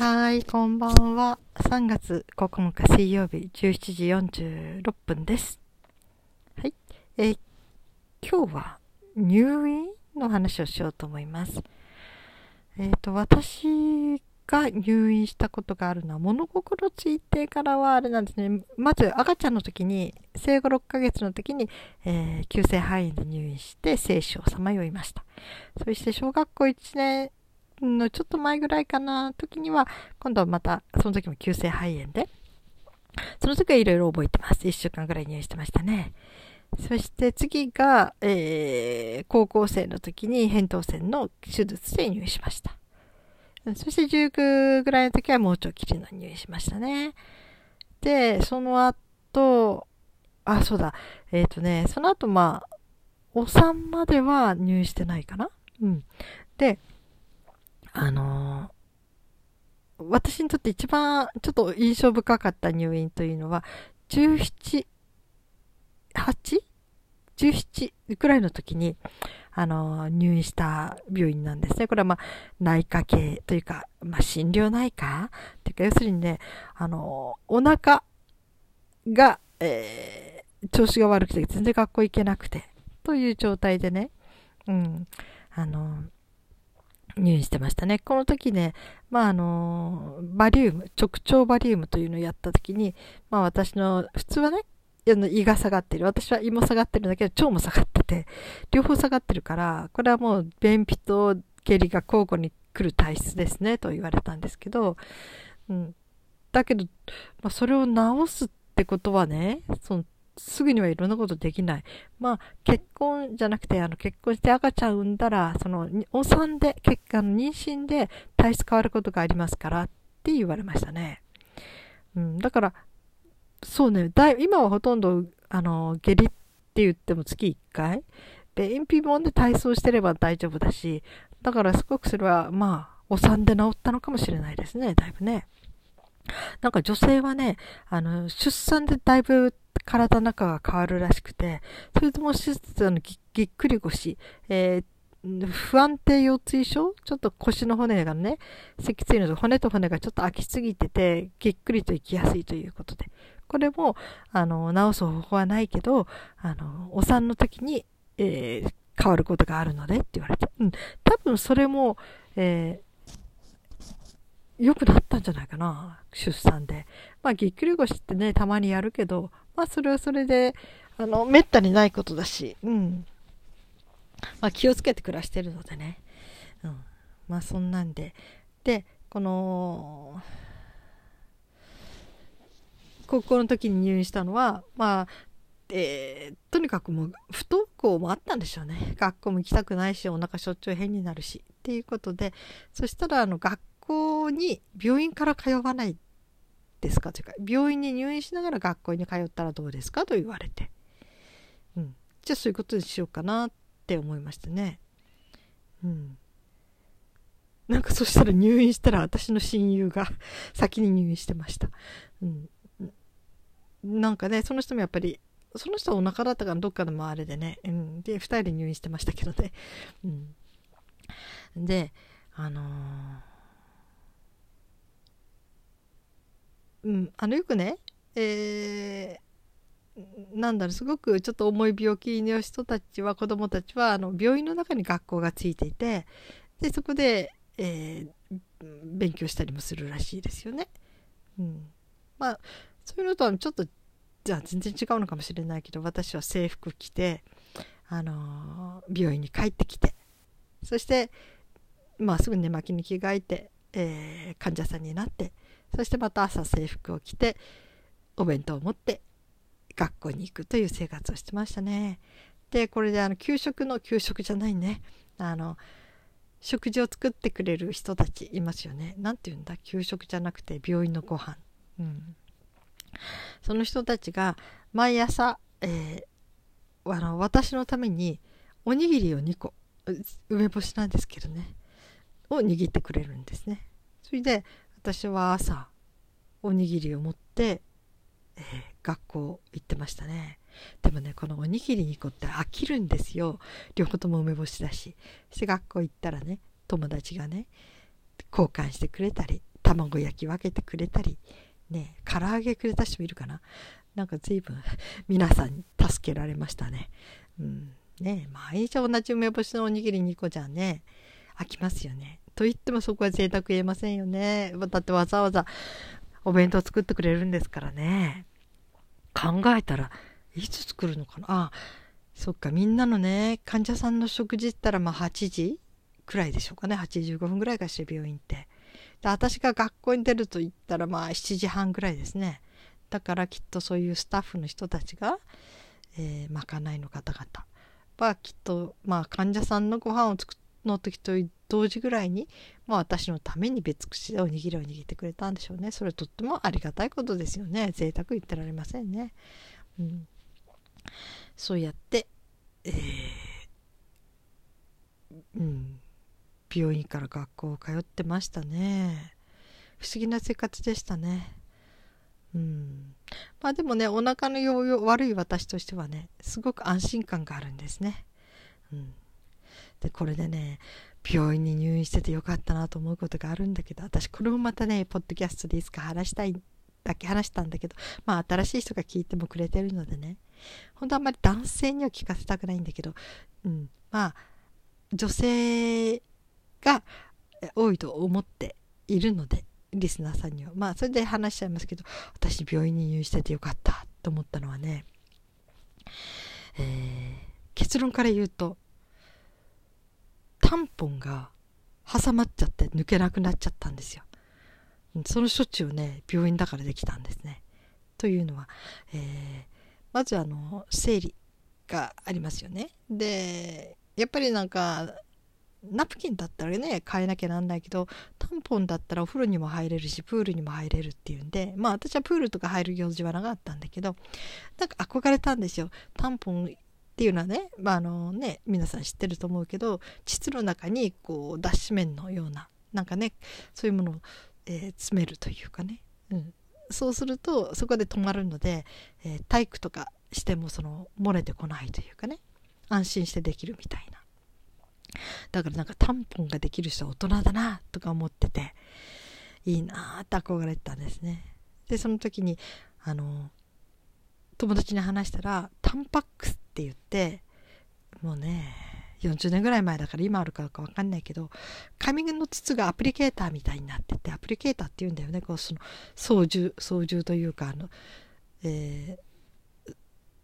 はい、こんばんは。3月9日水曜日17時46分です。はい。えー、今日は入院の話をしようと思います。えっ、ー、と、私が入院したことがあるのは物心ついてからはあれなんですね。まず赤ちゃんの時に、生後6ヶ月の時に、えー、急性肺炎で入院して生死をさまよいました。そして小学校1年のちょっと前ぐらいかな、時には、今度はまた、その時も急性肺炎で、その時はいろいろ覚えてます。1週間ぐらい入院してましたね。そして次が、えー、高校生の時に扁桃腺の手術で入院しました。そして19ぐらいの時は盲腸切りの入院しましたね。で、その後、あ、そうだ。えっ、ー、とね、その後まあ、お産までは入院してないかなうん。で、あのー、私にとって一番ちょっと印象深かった入院というのは、17、8?17 くらいの時に、あのー、入院した病院なんですね。これはまあ、内科系というか、まあ、診療内科？っていうか、要するにね、あのー、お腹が、えー、調子が悪くて全然学校行けなくて、という状態でね、うん、あのー入院してましたね。この時ね、まああの、バリウム、直腸バリウムというのをやった時に、まあ私の、普通はね、胃が下がってる。私は胃も下がってるんだけど、腸も下がってて、両方下がってるから、これはもう便秘と下痢が交互に来る体質ですね、と言われたんですけど、うん。だけど、まあそれを治すってことはね、そのすぐにはいろんなことできない。まあ、結婚じゃなくて、あの、結婚して赤ちゃん産んだら、その、お産で、結果の妊娠で体質変わることがありますからって言われましたね。うん、だから、そうね、だい今はほとんど、あの、下痢って言っても月1回。で、便秘もで体操してれば大丈夫だし、だからすごくそれは、まあ、お産で治ったのかもしれないですね、だいぶね。なんか女性はね、あの、出産でだいぶ体の中が変わるらしくて、それとも手術のぎぎっくり腰、えー、不安定腰椎症？ちょっと腰の骨がね、脊椎の骨と骨がちょっと空きすぎてて、ぎっくりと行きやすいということで。これも、あの、治す方法はないけど、あの、お産の時に、えー、変わることがあるのでって言われて。うん。多分それも、えー、良くなったんじゃないかな。出産で。まあ、ぎっくり腰ってね、たまにやるけど、まあ、それはそれで、あの、めったにないことだし、うん。まあ、気をつけて暮らしてるのでね。うん。まあ、そんなんで。で、この、高校の時に入院したのは、まあ、えー、とにかくもう不登校もあったんでしょうね。学校も行きたくないし、お腹しょっちゅう変になるし。っていうことで、そしたら、あの、学に病院から通わないですか？というか、病院に入院しながら学校に通ったらどうですか？と言われて。うん。じゃあそういうことにしようかなって思いましたね。うん。なんかそしたら入院したら私の親友が先に入院してました。うん。なんかね、その人もやっぱり、その人はお腹だったからどっかの周りでね、うん。で、二人で入院してましたけどね。うん。で、あのーうん、あのよくね、えー、なんだろう、すごくちょっと重い病気の人たちは、子供たちは、あの、病院の中に学校がついていて、で、そこで、えー、勉強したりもするらしいですよね。うん。まあ、そういうのとはちょっと、じゃあ全然違うのかもしれないけど、私は制服着て、あのー、病院に帰ってきて、そして、まあ、すぐ寝巻きに着替えて、えー、患者さんになって、そしてまた朝制服を着てお弁当を持って学校に行くという生活をしてましたね。でこれであの給食の給食じゃないねあの食事を作ってくれる人たちいますよね。何て言うんだ？給食じゃなくて病院のご飯。うん、その人たちが毎朝、えー、あの私のためにおにぎりを2個梅干しなんですけどねを握ってくれるんですね。それで私は朝おにぎりを持って、えー、学校行ってましたねでもねこのおにぎり2個って飽きるんですよ両方とも梅干しだしそして学校行ったらね友達がね交換してくれたり卵焼き分けてくれたり、ね、唐揚げくれた人もいるかな。なんか随分皆さんに助けられましたね。うん。ね毎日同じ梅干しのおにぎり2個じゃね、飽きますよね。と言ってもそこは贅沢言えませんよね。だってわざわざお弁当作ってくれるんですからね。考えたらいつ作るのかな。あそっか。みんなのね患者さんの食事ったらまあ8時くらいでしょうかね。85分ぐらいかしら病院って。で私が学校に出ると言ったらまあ7時半ぐらいですね。だからきっとそういうスタッフの人たちが、えー、まかないの方々。はきっとまあ患者さんのご飯を作っの時と同時ぐらいに、まあ、私のために別口でおにぎりを握ってくれたんでしょうね。それとってもありがたいことですよね。贅沢言ってられませんね、うん、そうやって、えー、うん、病院から学校を通ってましたね。不思議な生活でしたね。うん。まあでもねお腹の容量悪い私としてはねすごく安心感があるんですね。うん、でこれでね病院に入院しててよかったなと思うことがあるんだけど私これもまたねポッドキャストでいつか話したいだけ話したんだけどまあ新しい人が聞いてもくれてるのでね本当あんまり男性には聞かせたくないんだけど、うん、まあ女性が多いと思っているのでリスナーさんには。まあそれで話しちゃいますけど私病院に入院しててよかったと思ったのはね、えー、結論から言うとタンポンが挟まっちゃって抜けなくなっちゃったんですよ。その処置をね病院だからできたんですね。というのは、えー、まずあの生理がありますよね。でやっぱりなんかナプキンだったらね変えなきゃなんないけどタンポンだったらお風呂にも入れるしプールにも入れるっていうんでまあ私はプールとか入る行事はなかったんだけどなんか憧れたんですよ。タンポンっていうのはね,、まあ、あのね皆さん知ってると思うけど膣の中にこう脱脂綿のようななんかねそういうものを、えー、詰めるというかね、うん、そうするとそこで止まるので、えー、体育とかしてもその漏れてこないというかね。安心してできるみたいな。だからなんかタンポンができる人は大人だなとか思ってていいなって憧れてたんですね。でその時にあの友達に話したらタンパックって言ってもうね40年ぐらい前だから今あるかどうか分かんないけど紙の筒がアプリケーターみたいになっててアプリケーターっていうんだよね。こうその操縦操縦というかあの、えー、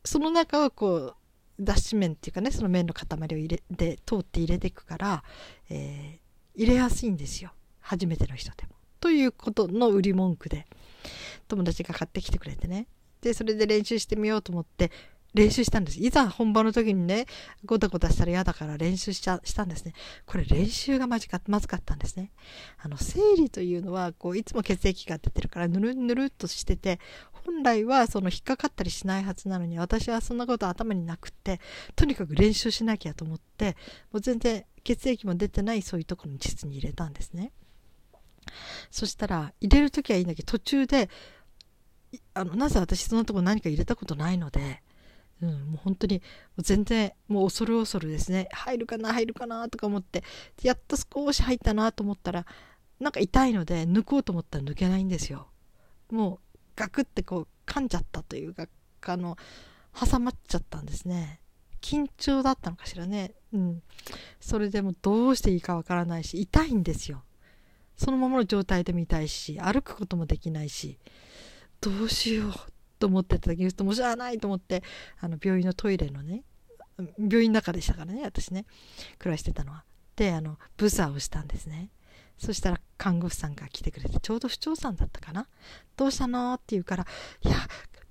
その中はこう脱脂綿っていうかねその綿の塊を入れて通って入れていくから、えー、入れやすいんですよ。初めての人でも。ということの売り文句で友達が買ってきてくれてね。でそれで練習してみようと思って練習したんです。いざ本番の時にね、ごたごたしたら嫌だから練習しちゃしたんですね。これ練習がまじかまずかったんですね。あの、生理というのは、こう、いつも血液が出てるから、ぬるぬるっとしてて、本来はその引っかかったりしないはずなのに、私はそんなこと頭になくって、とにかく練習しなきゃと思って、もう全然血液も出てないそういうところに膣に入れたんですね。そしたら、入れる時はいいんだけど、途中で、あのなぜ私そんなとこ何か入れたことないので、うん、もう本当に全然もう恐る恐るですね。入るかな入るかなとか思ってやっと少し入ったなと思ったらなんか痛いので抜こうと思ったら抜けないんですよ。もうガクってこう噛んじゃったというかあの挟まっちゃったんですね。緊張だったのかしらね。うん。それでもどうしていいかわからないし痛いんですよ。そのままの状態でも痛いし歩くこともできないしどうしよう。と思ってた時にもしゃあないと思ってあの病院のトイレのね病院の中でしたからね私ね暮らしてたのは。であのブザーをしたんですね。そしたら看護婦さんが来てくれてちょうど不調さんだったかな。どうしたのって言うからいや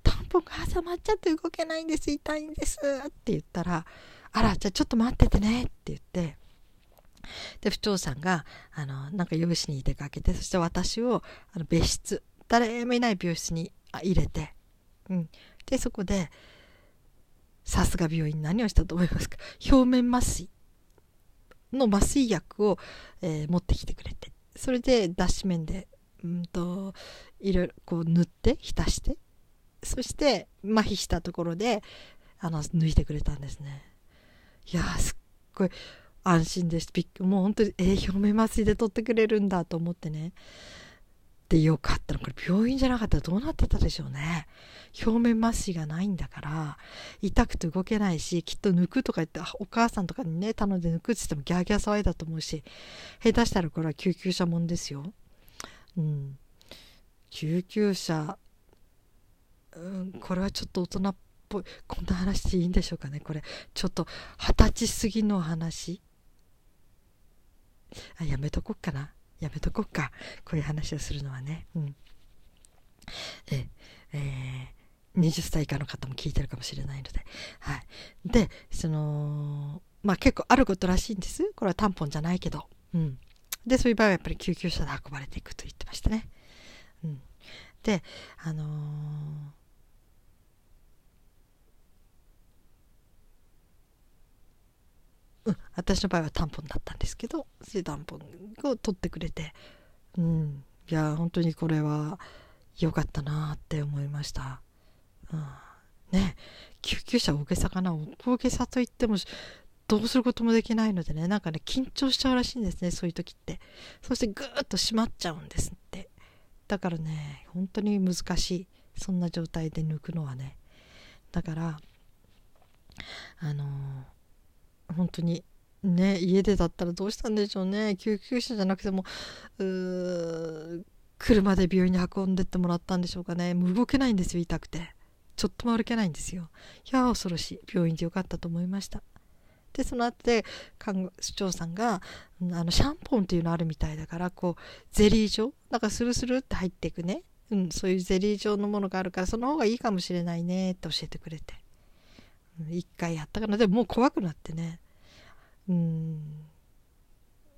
タンポンが挟まっちゃって動けないんです痛いんですって言ったらあらじゃあちょっと待っててねって言って。で不調さんがあのなんか用紙に出かけてそして私をあの別室誰もいない病室に入れて。うん、でそこでさすが病院何をしたと思いますか？表面麻酔。の麻酔薬を、えー、持ってきてくれて。それで脱脂綿でうんといろいろこう塗って浸して。そして麻痺したところであの抜いてくれたんですね。いやすっごい安心ですびっもう本当にえー、表面麻酔で取ってくれるんだと思ってね。てよかったのこれ病院じゃなかったらどうなってたでしょうね。表面麻酔がないんだから痛くて動けないしきっと抜くとか言ってお母さんとかにね頼んで抜くって言ってもギャーギャー騒いだと思うし下手したらこれは救急車もんですよ。うん。救急車うんこれはちょっと大人っぽい。こんな話でいいんでしょうかね。これちょっと二十歳過ぎの話。あやめとこっかな。やめとこっか。こういう話をするのはね。うん。ええー、20歳以下の方も聞いてるかもしれないので。はい。でそのまあ結構あることらしいんです。これはタンポンじゃないけど。うん。でそういう場合はやっぱり救急車で運ばれていくと言ってましたね。うん。であのーうん、私の場合はタンポンだったんですけどそタンポンを取ってくれてうんいや本当にこれは良かったなって思いました、うん、ね救急車大げさかな？大げさといってもどうすることもできないのでねなんかね緊張しちゃうらしいんですねそういう時って。そしてぐーっと閉まっちゃうんですって。だからね本当に難しい。そんな状態で抜くのはね。だからあのー本当にね家でだったらどうしたんでしょうね。救急車じゃなくても車で病院に運んでってもらったんでしょうかね。もう動けないんですよ痛くて。ちょっとも歩けないんですよ。いや恐ろしい。病院でよかったと思いました。でその後で看護師長さんがあのシャンポンっていうのあるみたいだからこうゼリー状？なんかスルスルって入っていくね、うん、そういうゼリー状のものがあるからその方がいいかもしれないねって教えてくれて、うん、1回やったかな。でももう怖くなってね。うん。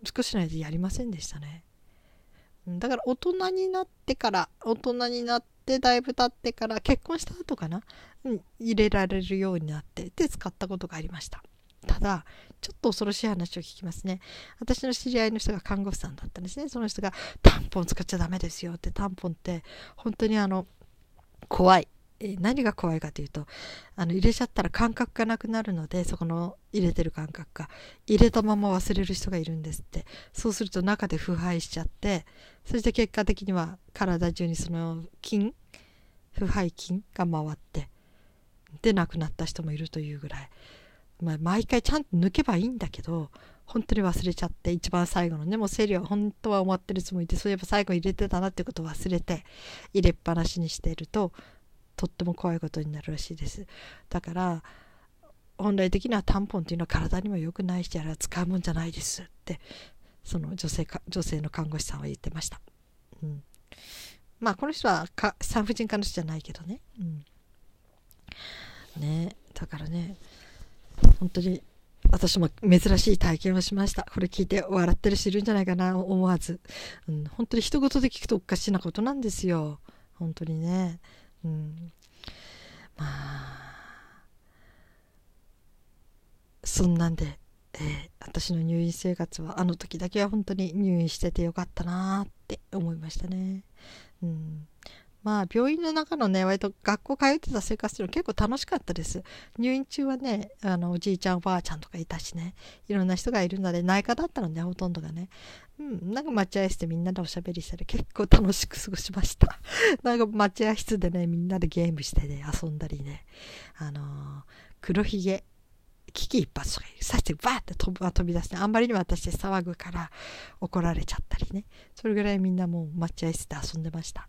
少しの間やりませんでしたね。だから大人になってから大人になってだいぶ経ってから結婚した後かな、うん、入れられるようになってで使ったことがありました。ただちょっと恐ろしい話を聞きますね。私の知り合いの人が看護婦さんだったんですね。その人がタンポン使っちゃダメですよってタンポンって本当にあの怖い。え何が怖いかというとあの入れちゃったら感覚がなくなるのでそこの入れてる感覚が。入れたまま忘れる人がいるんですって。そうすると中で腐敗しちゃってそして結果的には体中にその菌腐敗菌が回ってで亡くなった人もいるというぐらい、まあ、毎回ちゃんと抜けばいいんだけど本当に忘れちゃって一番最後のねもう生理は本当は終わってるつもりでそういえば最後入れてたなってことを忘れて入れっぱなしにしているととっても怖いことになるらしいですだから本来的にはタンポンっていうのは体にも良くないしあれは使うもんじゃないですってその女性か女性の看護師さんは言ってました、うん、まあこの人はか産婦人科の人じゃないけどね、うん、ねだからね本当に私も珍しい体験をしました。これ聞いて笑ってる人いるんじゃないかな、思わず。うん、本当に一言で聞くとおかしなことなんですよ。本当にね。うん、まあそんなんで、えー、私の入院生活はあの時だけは本当に入院しててよかったなって思いましたね。うん、まあ病院の中のね割と学校通ってた生活っていうのは結構楽しかったです。入院中はねあのおじいちゃんおばあちゃんとかいたしね。いろんな人がいるので内科だったのねほとんどがね。うんなんか待合室でみんなでおしゃべりしたり結構楽しく過ごしました。なんか待合室でねみんなでゲームしてね遊んだりね。あのー、黒ひげ危機一髪とかさしてバーって飛飛び出してあんまりにも私騒ぐから怒られちゃったりね。それぐらいみんなもう待合室で遊んでました。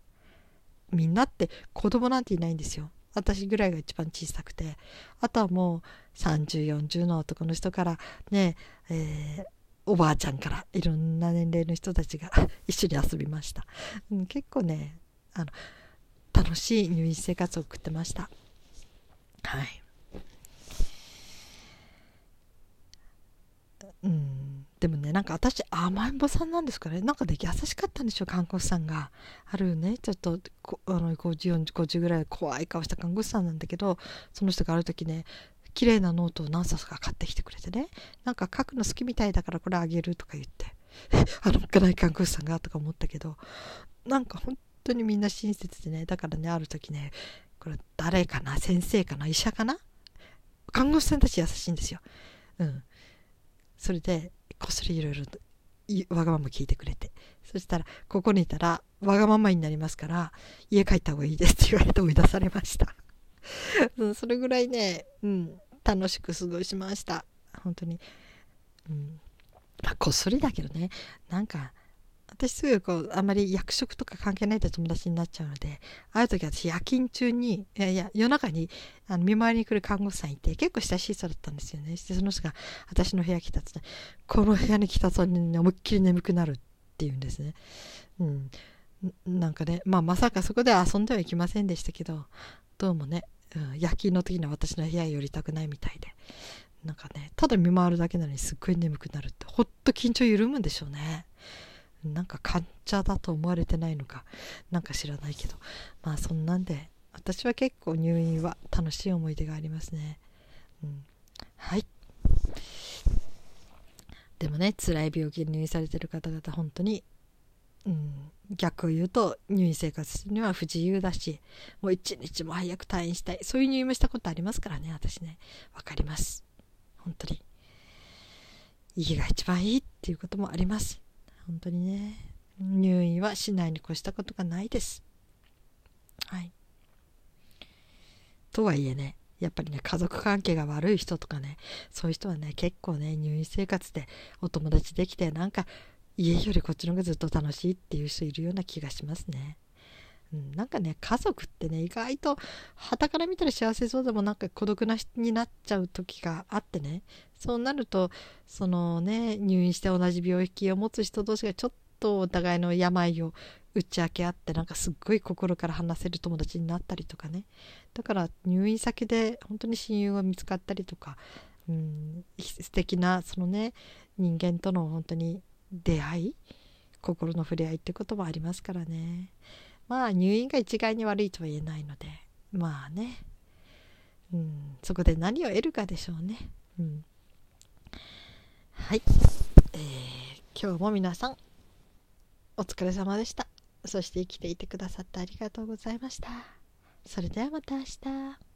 みんなって子供なんていないんですよ。私ぐらいが一番小さくて。あとはもう3040の男の人からね、えー、おばあちゃんからいろんな年齢の人たちが 一緒に遊びました、うん、結構ねあの楽しい入院生活を送ってました。はい。うん。でもねなんか私甘えん坊さんなんですからね。なんかね優しかったんでしょ看護師さんが。あるね。ちょっとあの5040 50ぐらい怖い顔した看護師さんなんだけどその人がある時ね綺麗なノートを何冊か買ってきてくれてね。なんか書くの好きみたいだからこれあげるとか言って。あのかない看護師さんがとか思ったけど。なんか本当にみんな親切でね。だからねある時ねこれ誰かな？先生かな？医者かな？看護師さんたち優しいんですよ。うん。それでこっそりいろいろわがまま聞いてくれて。そしたら、ここにいたら、わがままになりますから、家帰った方がいいですって言われて追い出されました。うん、それぐらいね、うん、楽しく過ごしました。本当に。うん。まあ、こっそりだけどね、なんか、私すぐこう、あまり役職とか関係ないって友達になっちゃうので、ある時私夜勤中に、いやいや、夜中にあの見回りに来る看護師さんいて、結構親しい人だったんですよね。してその人が私の部屋来たって、この部屋に来たとに思いっきり眠くなるって言うんですね。うん。なんかね、まあまさかそこで遊んではいけませんでしたけど、どうもね、うん、夜勤の時には私の部屋寄りたくないみたいで、なんかね、ただ見回るだけなのにすっごい眠くなるって、ほっと緊張緩むんでしょうね。なんか患者だと思われてないのか、なんか知らないけど、まあそんなんで、私は結構入院は楽しい思い出がありますね。うん、はい。でもね、辛い病気に入院されてる方々、本当に、うん、逆を言うと入院生活には不自由だし、もう一日も早く退院したい。そういう入院もしたことありますからね、私ね。わかります。本当に。家が一番いいっていうこともあります。本当にね。入院はしないに越したことがないです。はい。とはいえねやっぱりね家族関係が悪い人とかねそういう人はね結構ね入院生活でお友達できてなんか家よりこっちの方がずっと楽しいっていう人いるような気がしますね。うん、なんかね家族ってね意外と傍から見たら幸せそうでもなんか孤独な人になっちゃう時があってねそうなるとそのね入院して同じ病気を持つ人同士がちょっとお互いの病を打ち明け合ってなんかすっごい心から話せる友達になったりとかねだから入院先で本当に親友が見つかったりとか、うん、素敵なそのね人間との本当に出会い心の触れ合いってこともありますからね。まあ入院が一概に悪いとは言えないのでまあね、うん、そこで何を得るかでしょうね、うん、はい、えー、今日も皆さんお疲れ様でした。そして生きていてくださってありがとうございました。それではまた明日。